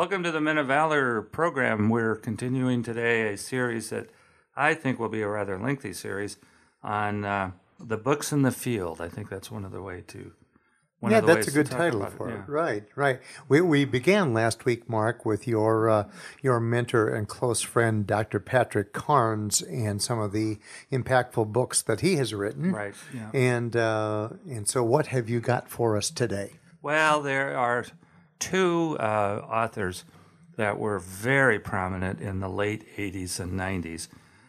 Welcome to the Men of Valor program. We're continuing today a series that I think will be a rather lengthy series on uh, the books in the field. I think that's one of the way to. One yeah, that's a good title for it. yeah. Right, right. We we began last week, Mark, with your uh, your mentor and close friend, Dr. Patrick Carnes, and some of the impactful books that he has written. Right. Yeah. And uh, and so, what have you got for us today? Well, there are two uh, authors that were very prominent in the late 80s and 90s.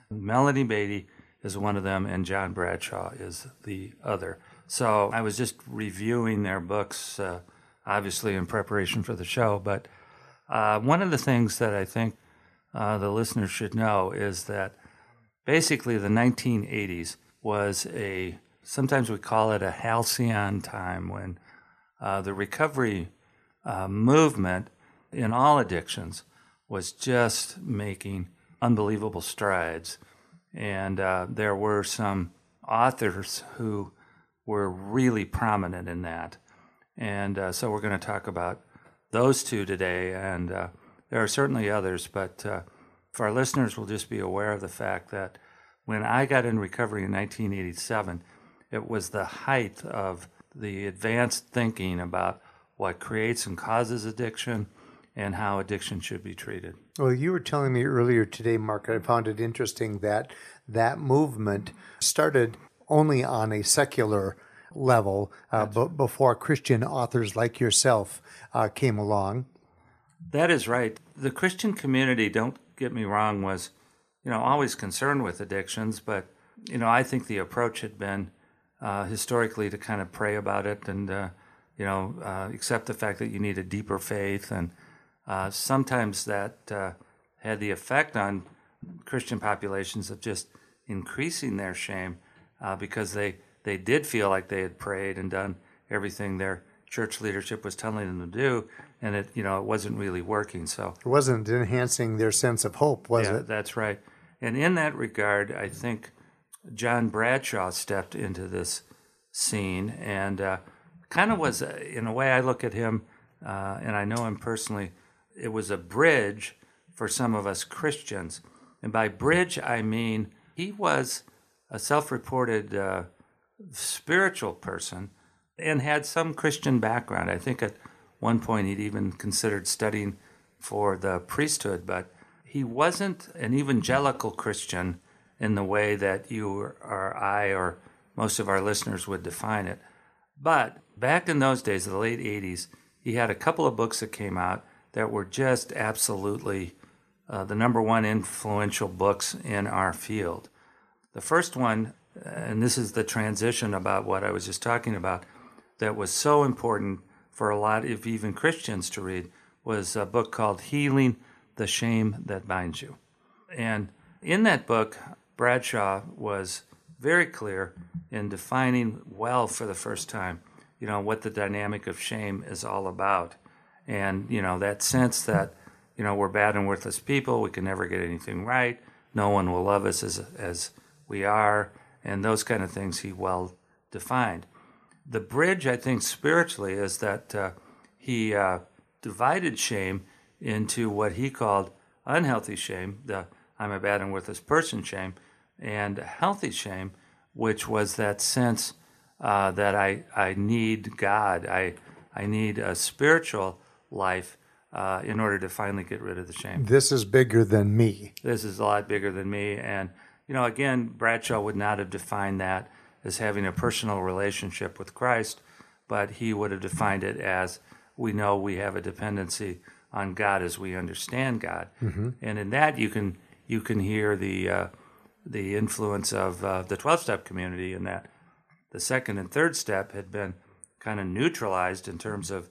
Melanie Beattie is one of them, and John Bradshaw is the other. So I was just reviewing their books, uh, obviously in preparation for the show. But uh, one of the things that I think uh, the listeners should know is that basically the 1980s was a sometimes we call it a halcyon time when uh, the recovery uh, movement in all addictions was just making unbelievable strides. And uh, there were some authors who were really prominent in that. And uh, so we're going to talk about those two today. And uh, there are certainly others, but uh, for our listeners, we'll just be aware of the fact that when I got in recovery in 1987, it was the height of the advanced thinking about what creates and causes addiction and how addiction should be treated. Well, you were telling me earlier today, Mark. I found it interesting that that movement started only on a secular level uh, b- before Christian authors like yourself uh, came along. That is right. The Christian community, don't get me wrong, was, you know, always concerned with addictions, but, you know, I think the approach had been uh, historically to kind of pray about it and, uh, you know, uh, accept the fact that you need a deeper faith. And uh, sometimes that uh, had the effect on Christian populations of just increasing their shame uh, because they, they did feel like they had prayed and done everything their church leadership was telling them to do, and it you know it wasn't really working. So It wasn't enhancing their sense of hope, was yeah, it? that's right. And in that regard, I think John Bradshaw stepped into this scene and uh, kind of was, in a way, I look at him, uh, and I know him personally. It was a bridge for some of us Christians, and by bridge I mean he was a self-reported uh, spiritual person and had some Christian background. I think at one point he'd even considered studying for the priesthood, but he wasn't an evangelical Christian in the way that you or I or most of our listeners would define it. But back in those days, the late 80s, he had a couple of books that came out that were just absolutely uh, the number one influential books in our field. The first one, and this is the transition about what I was just talking about, that was so important for a lot of even Christians to read, was a book called Healing the Shame That Binds You. And in that book, Bradshaw was very clear in defining well for the first time, you know, what the dynamic of shame is all about. And, you know, that sense that, you know, we're bad and worthless people, we can never get anything right, no one will love us as, as we are, and those kind of things he well defined. The bridge, I think, spiritually, is that uh, he uh, divided shame into what he called unhealthy shame, the I'm a bad and worthless person shame, and healthy shame, which was that sense uh, that I, I need God, I, I need a spiritual life uh, in order to finally get rid of the shame. This is bigger than me. This is a lot bigger than me. And, you know, again, Bradshaw would not have defined that as having a personal relationship with Christ, but he would have defined it as we know we have a dependency on God as we understand God. And in that, you can you can hear the uh, the influence of uh, the twelve step community in that the second and third step had been kind of neutralized in terms of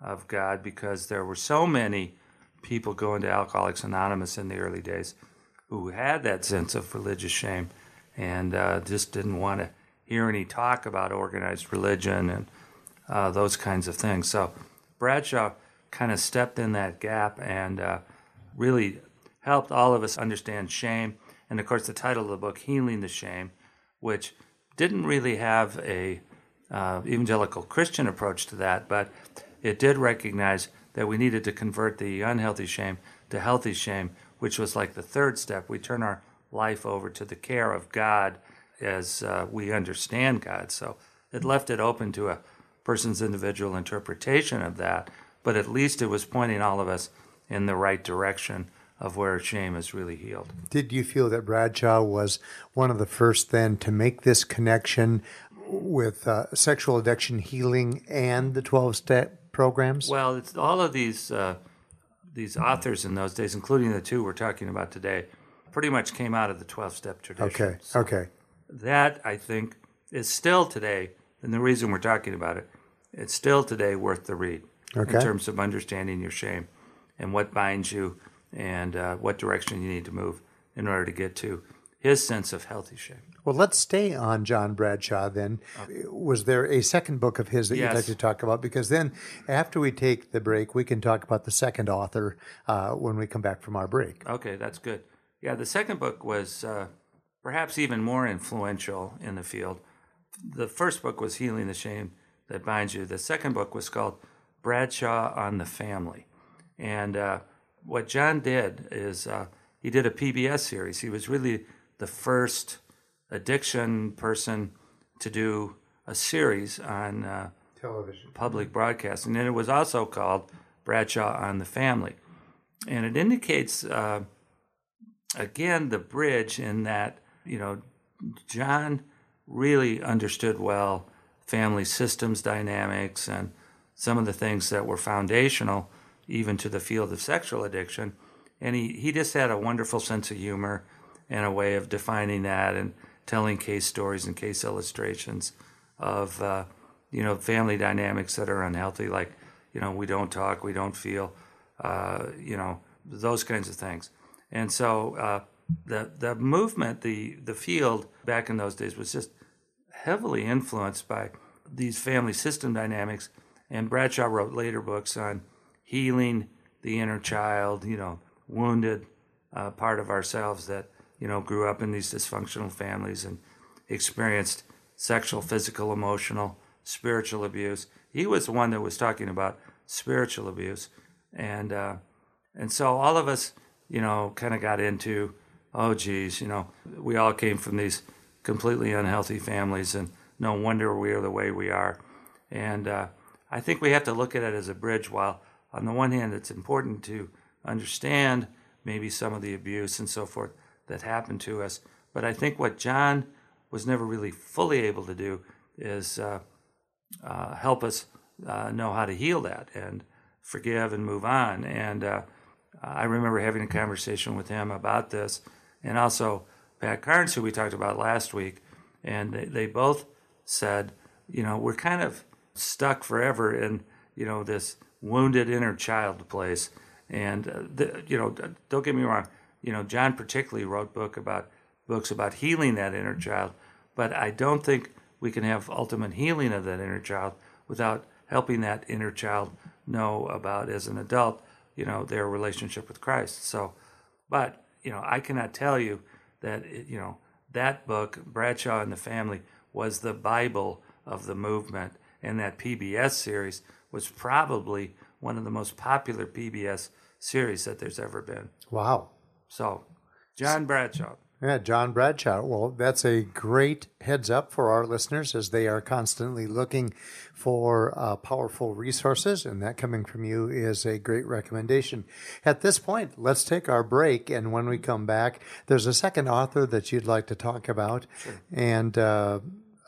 of God because there were so many people going to Alcoholics Anonymous in the early days who had that sense of religious shame and uh, just didn't want to hear any talk about organized religion and uh, those kinds of things. So Bradshaw kind of stepped in that gap and uh, really helped all of us understand shame. And of course, the title of the book, Healing the Shame, which didn't really have a uh, evangelical Christian approach to that, but it did recognize that we needed to convert the unhealthy shame to healthy shame, which was like the third step. We turn our life over to the care of God as uh, we understand God. So it left it open to a person's individual interpretation of that, but at least it was pointing all of us in the right direction of where shame is really healed. Did you feel that Bradshaw was one of the first then to make this connection with uh, sexual addiction healing and the 12 step programs? Well, it's all of these uh, these authors in those days, including the two we're talking about today, pretty much came out of the 12 step tradition. Okay, so okay. That, I think, is still today, and the reason we're talking about it, it's still today worth the read okay. in terms of understanding your shame and what binds you and uh, what direction you need to move in order to get to his sense of healthy shame. Well, let's stay on John Bradshaw then. Okay. Was there a second book of his that yes. you'd like to talk about? Because then, after we take the break, we can talk about the second author uh, when we come back from our break. Okay, that's good. Yeah, the second book was uh, perhaps even more influential in the field. The first book was Healing the Shame That Binds You. The second book was called Bradshaw on the Family. And uh, what John did is uh, he did a PBS series. He was really the first addiction person to do a series on uh, television, public broadcasting, and it was also called Bradshaw on the Family, and it indicates uh, again the bridge in that you know John really understood well family systems dynamics and some of the things that were foundational even to the field of sexual addiction and he, he just had a wonderful sense of humor and a way of defining that and telling case stories and case illustrations of uh, you know family dynamics that are unhealthy, like you know we don't talk, we don't feel, uh, you know those kinds of things. And so uh, the the movement, the the field back in those days was just heavily influenced by these family system dynamics. And Bradshaw wrote later books on healing the inner child, you know, wounded uh, part of ourselves that you know, grew up in these dysfunctional families and experienced sexual, physical, emotional, spiritual abuse. He was the one that was talking about spiritual abuse, and uh, and so all of us, you know, kind of got into, oh, geez, you know, we all came from these completely unhealthy families, and no wonder we are the way we are. And uh, I think we have to look at it as a bridge. While on the one hand, it's important to understand maybe some of the abuse and so forth that happened to us. But I think what John was never really fully able to do is uh, uh, help us uh, know how to heal that and forgive and move on. And uh, I remember having a conversation with him about this, and also Pat Carnes, who we talked about last week, and they, they both said, you know, we're kind of stuck forever in you know this wounded inner child place. And uh, the, you know, don't get me wrong you know, John particularly wrote book about books about healing that inner child, but I don't think we can have ultimate healing of that inner child without helping that inner child know about as an adult, you know, their relationship with Christ. So, but you know, I cannot tell you that you know that book Bradshaw and the Family was the Bible of the movement, and that PBS series was probably one of the most popular PBS series that there's ever been. Wow. So, John Bradshaw. Yeah, John Bradshaw. Well, that's a great heads up for our listeners as they are constantly looking for uh, powerful resources, and that coming from you is a great recommendation. At this point, let's take our break, and when we come back, there's a second author that you'd like to talk about, sure. and uh,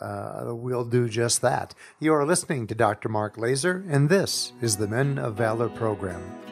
uh, we'll do just that. You are listening to Dr. Mark Laaser, and this is the Men of Valor program.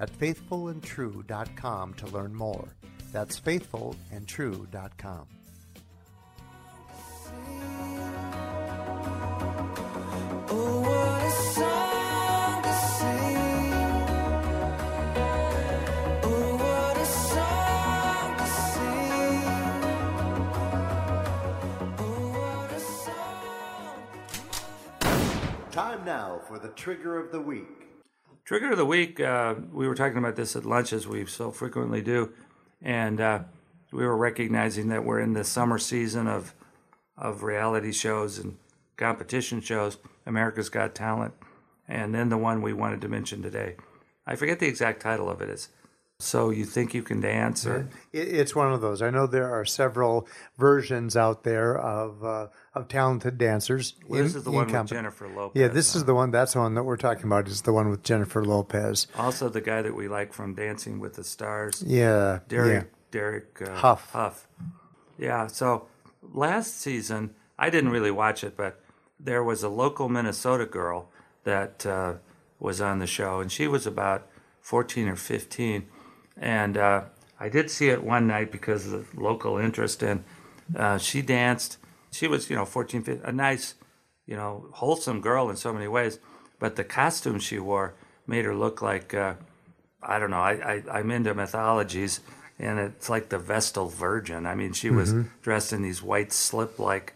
at faithfulandtrue.com to learn more. That's faithfulandtrue.com. Oh, what a song to sing. Oh, what a song to sing. Oh, what a song. Time now for the trigger of the week. Trigger of the week. Uh, we were talking about this at lunch, as we so frequently do, and uh, we were recognizing that we're in the summer season of of reality shows and competition shows. America's Got Talent, and then the one we wanted to mention today. I forget the exact title of it. Is so you think you can dance or It, it's one of those. I know there are several versions out there of uh, of talented dancers. Well, this in- is the one with comp- Jennifer Lopez. Yeah, this on is the one. That's the one that we're talking about. Is the one with Jennifer Lopez. Also, the guy that we like from Dancing with the Stars, Yeah, Derek yeah. Derek uh, Hough. Hough. Yeah. So last season, I didn't really watch it, but there was a local Minnesota girl that uh, was on the show, and she was about fourteen or fifteen, and uh, I did see it one night because of the local interest, and uh, she danced. She was, you know, 14, 15, a nice, you know, wholesome girl in so many ways, but the costume she wore made her look like. Uh, I don't know. I, I I'm into mythologies, and it's like the Vestal Virgin. I mean, she was dressed in these white slip-like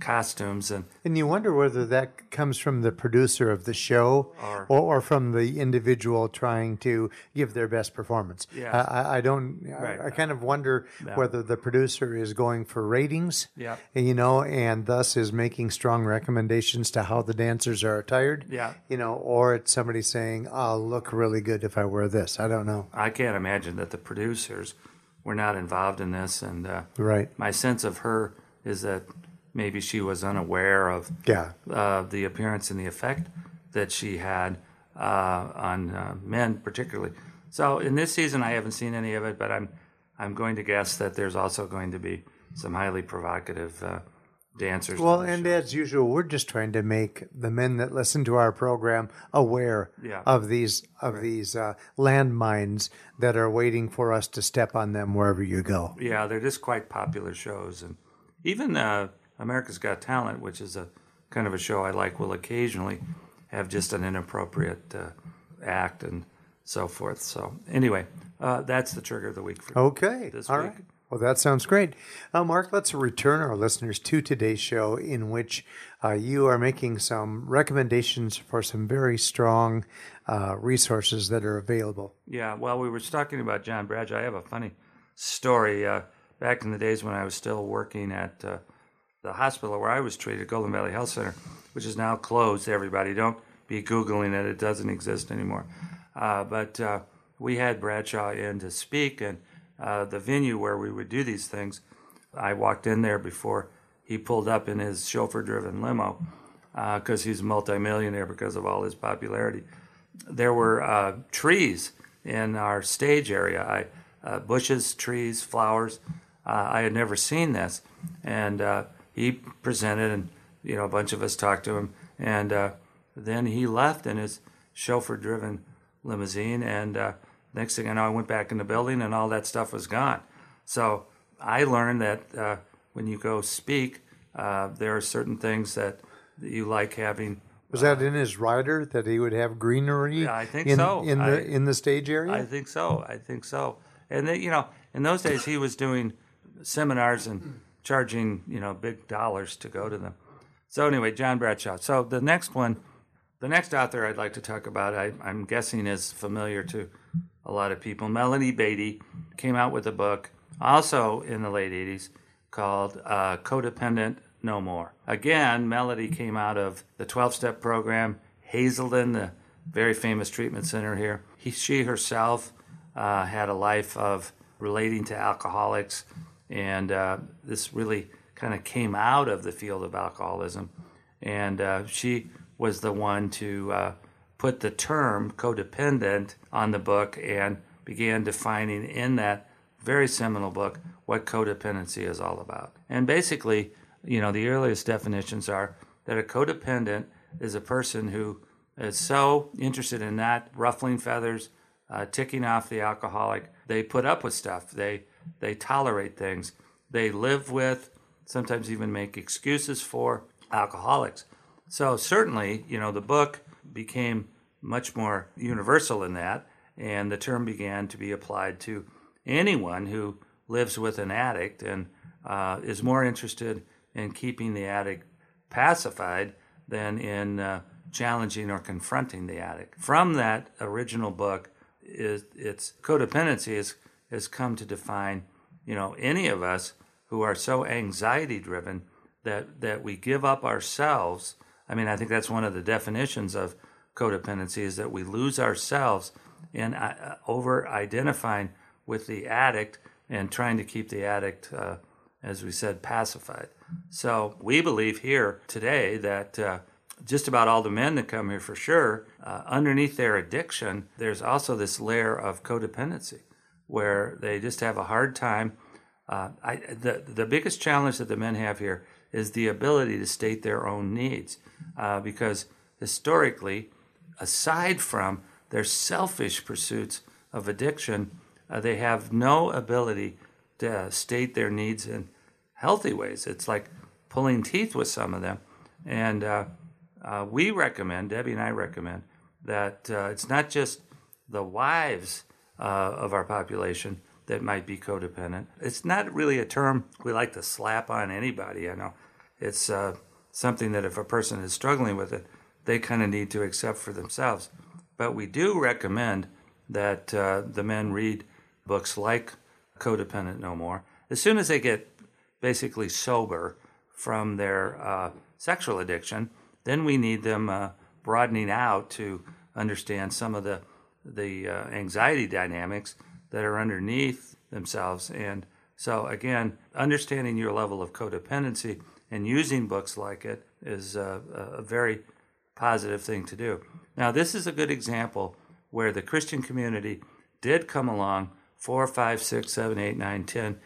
costumes, and And you wonder whether that comes from the producer of the show Or- or, or, from the individual trying to give their best performance. Yeah. I, I- don't, Right. I, I kind of wonder whether the producer is going for ratings, Yeah. you know, and thus is making strong recommendations to how the dancers are attired, Yeah. you know, or it's somebody saying, I'll look really good if I wear this. I don't know. I can't imagine that the producers were not involved in this. And uh, Right. my sense of her is that maybe she was unaware of Yeah. uh, the appearance and the effect that she had uh, on uh, men, particularly. So in this season, I haven't seen any of it, but I'm I'm going to guess that there's also going to be some highly provocative uh, dancers. Well, and show. as usual, we're just trying to make the men that listen to our program aware Yeah. of these of these uh, landmines that are waiting for us to step on them wherever you go. yeah, they're just quite popular shows, and even uh, America's Got Talent, which is a kind of a show I like, will occasionally have just an inappropriate uh, act and so forth. So anyway, uh, that's the trigger of the week for Okay, This all week. right. Well, that sounds great. Uh, Mark, let's return our listeners to today's show, in which uh, you are making some recommendations for some very strong uh, resources that are available. Yeah, well, we were talking about John Bradshaw. I have a funny story. Uh, back in the days when I was still working at uh, the hospital where I was treated, Golden Valley Health Center, which is now closed. Everybody, don't be googling it; it doesn't exist anymore. Uh, but uh, we had Bradshaw in to speak, and uh, the venue where we would do these things, I walked in there before he pulled up in his chauffeur-driven limo because he's a multimillionaire because of all his popularity there were uh, trees in our stage area. I, uh, bushes, trees, flowers. Uh, I had never seen this, and uh, he presented, and you know, a bunch of us talked to him, and uh, then he left in his chauffeur-driven limousine. And uh, next thing I know, I went back in the building, and all that stuff was gone. So I learned that uh, when you go speak, uh, there are certain things that you like having Was that in his rider that he would have greenery? Yeah, I think in, so. In the I- in the stage area. I think so. I think so. And then, you know, in those days, he was doing seminars and charging you know big dollars to go to them. So anyway, John Bradshaw. So the next one, the next author I'd like to talk about, I, I'm guessing is familiar to a lot of people. Melanie Beattie came out with a book also in the late 80s called uh, Codependent No More. Again, Melody came out of the 12 step program, Hazelden, the very famous treatment center here. He, she herself uh, had a life of relating to alcoholics, and uh, this really kind of came out of the field of alcoholism. And uh, she was the one to uh, put the term codependent on the book and began defining in that very seminal book what codependency is all about. And basically, you know, the earliest definitions are that a codependent is a person who is so interested in not ruffling feathers, uh, ticking off the alcoholic. They put up with stuff. They they tolerate things. They live with, sometimes even make excuses for alcoholics. So certainly, you know, the book became much more universal in that, and the term began to be applied to anyone who lives with an addict and uh, is more interested in keeping the addict pacified than in uh, challenging or confronting the addict. From that original book, is its codependency has, has come to define, you know, any of us who are so anxiety driven that that we give up ourselves. I mean, I think that's one of the definitions of codependency is that we lose ourselves in uh, over identifying with the addict and trying to keep the addict, uh, as we said, pacified. So we believe here today that uh, just about all the men that come here for sure, uh, underneath their addiction, there's also this layer of codependency where they just have a hard time. Uh, I, the, the biggest challenge that the men have here is the ability to state their own needs uh, because historically, aside from their selfish pursuits of addiction, uh, they have no ability to state their needs in healthy ways. It's like pulling teeth with some of them. And uh, uh, we recommend, Debbie and I recommend, that uh, it's not just the wives uh, of our population that might be codependent. It's not really a term we like to slap on anybody. I know it's uh, something that if a person is struggling with it, they kind of need to accept for themselves. But we do recommend that uh, the men read books like Codependent No More. As soon as they get basically sober from their uh, sexual addiction, then we need them uh, broadening out to understand some of the the uh, anxiety dynamics that are underneath themselves. And so, again, understanding your level of codependency and using books like it is a, a very positive thing to do. Now, this is a good example where the Christian community did come along four, five, six, seven, eight, nine, ten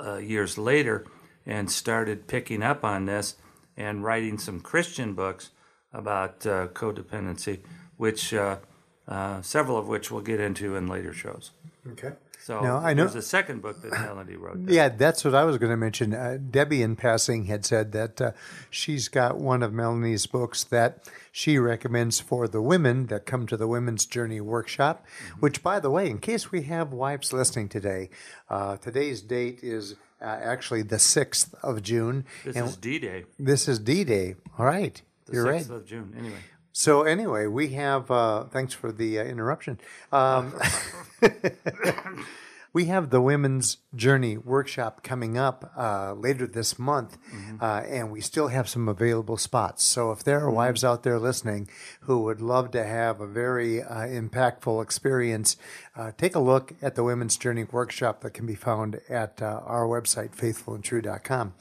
uh, years later and started picking up on this and writing some Christian books about uh, codependency, which uh, uh, several of which we'll get into in later shows. Okay. So Now, I know- there's a second book that Melody wrote. Yeah, that's what I was going to mention. Uh, Debbie, in passing, had said that uh, she's got one of Melanie's books that she recommends for the women that come to the Women's Journey workshop. Which, by the way, in case we have wives listening today, uh, today's date is uh, actually the sixth of June, This is D-Day, this is D Day. All right, the you're right. 6th of June. Anyway, So anyway, we have. Uh, thanks for the uh, interruption. Um, we have the Women's Journey workshop coming up uh, later this month, uh, and we still have some available spots. So if there are wives out there listening who would love to have a very uh, impactful experience, uh, take a look at the Women's Journey workshop that can be found at uh, our website, faithfulandtrue.com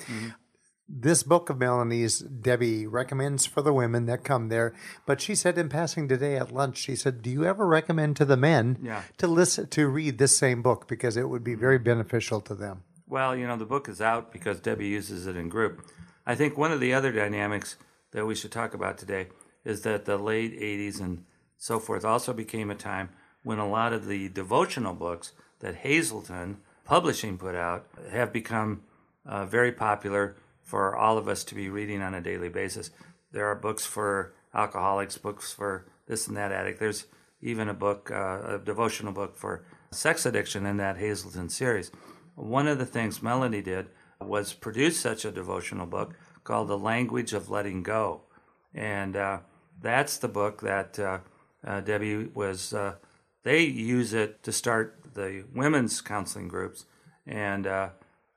this book of Melanie's, Debbie recommends for the women that come there. But she said in passing today at lunch, she said, "Do you ever recommend to the men Yeah. to listen to read this same book because it would be very beneficial to them?" Well, you know, the book is out because Debbie uses it in group. I think one of the other dynamics that we should talk about today is that the late 80s and so forth also became a time when a lot of the devotional books that Hazelden Publishing put out have become uh, very popular for all of us to be reading on a daily basis. There are books for alcoholics, books for this and that addict. There's even a book, uh, a devotional book for sex addiction in that Hazelden series. one of the things Melanie did was produce such a devotional book called The Language of Letting Go. And uh, that's the book that uh, uh, Debbie was, uh, they use it to start the women's counseling groups. And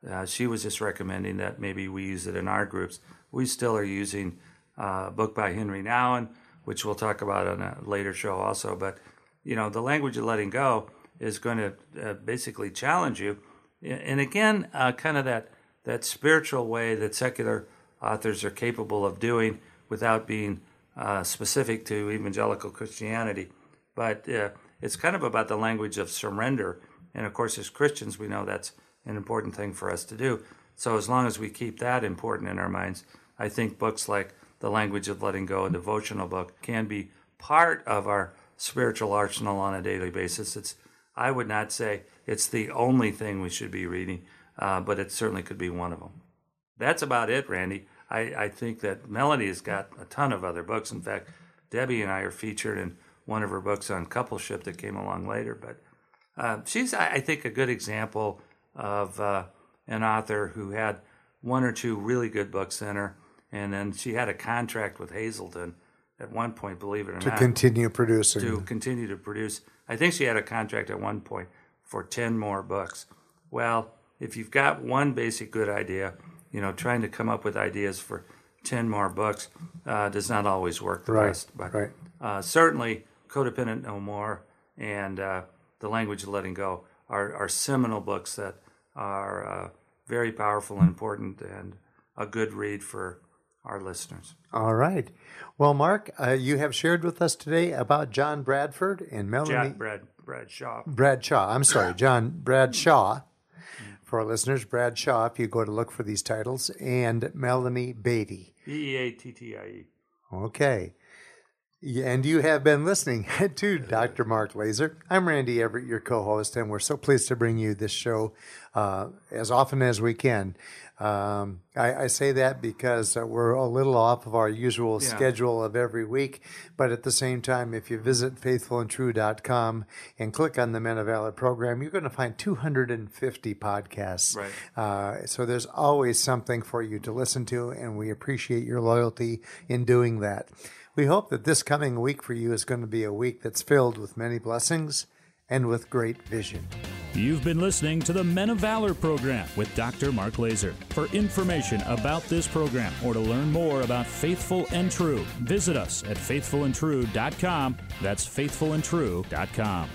uh, uh, she was just recommending that maybe we use it in our groups. We still are using a book by Henri Nouwen, which we'll talk about on a later show also. But, you know, The Language of Letting Go is going to basically challenge you. And again, kind of that, that spiritual way that secular authors are capable of doing without being uh, specific to evangelical Christianity. But uh, it's kind of about the language of surrender. And of course, as Christians, we know that's an important thing for us to do. So as long as we keep that important in our minds, I think books like The Language of Letting Go, a devotional book, can be part of our spiritual arsenal on a daily basis. It's I would not say it's the only thing we should be reading, uh, but it certainly could be one of them. That's about it, Randy. I, I think that Melody has got a ton of other books. In fact, Debbie and I are featured in one of her books on coupleship that came along later. But uh, she's, I think, a good example of uh, an author who had one or two really good books in her, and then she had a contract with Hazelden at one point, believe it or to not, to continue producing. to continue to produce. I think she had a contract at one point for 10 more books. Well, if you've got one basic good idea, you know, trying to come up with ideas for 10 more books uh, does not always work the Right, best. But right. uh, certainly, Codependent No More and uh, The Language of Letting Go are, are seminal books that are uh, very powerful and important and a good read for our listeners. All right. Well, Mark, uh, you have shared with us today about John Bradford and Melanie Jack Brad, Bradshaw. Bradshaw. I'm sorry, John Bradshaw. For our listeners, Bradshaw, if you go to look for these titles, and Melanie Beattie. B E A T T I E. Okay. And you have been listening to Dr. Mark Laaser. I'm Randy Everett, your co host, and we're so pleased to bring you this show uh, as often as we can. Um, I, I say that because uh, we're a little off of our usual Yeah. schedule of every week, but at the same time, if you visit faithfulandtrue.com and click on the Men of Valor program, you're going to find 250 podcasts. Right. Uh, so there's always something for you to listen to, and we appreciate your loyalty in doing that. We hope that this coming week for you is going to be a week that's filled with many blessings and with great vision. You've been listening to the Men of Valor program with Dr. Mark Laaser. For information about this program or to learn more about Faithful and True, visit us at faithfulandtrue.com. That's faithfulandtrue.com.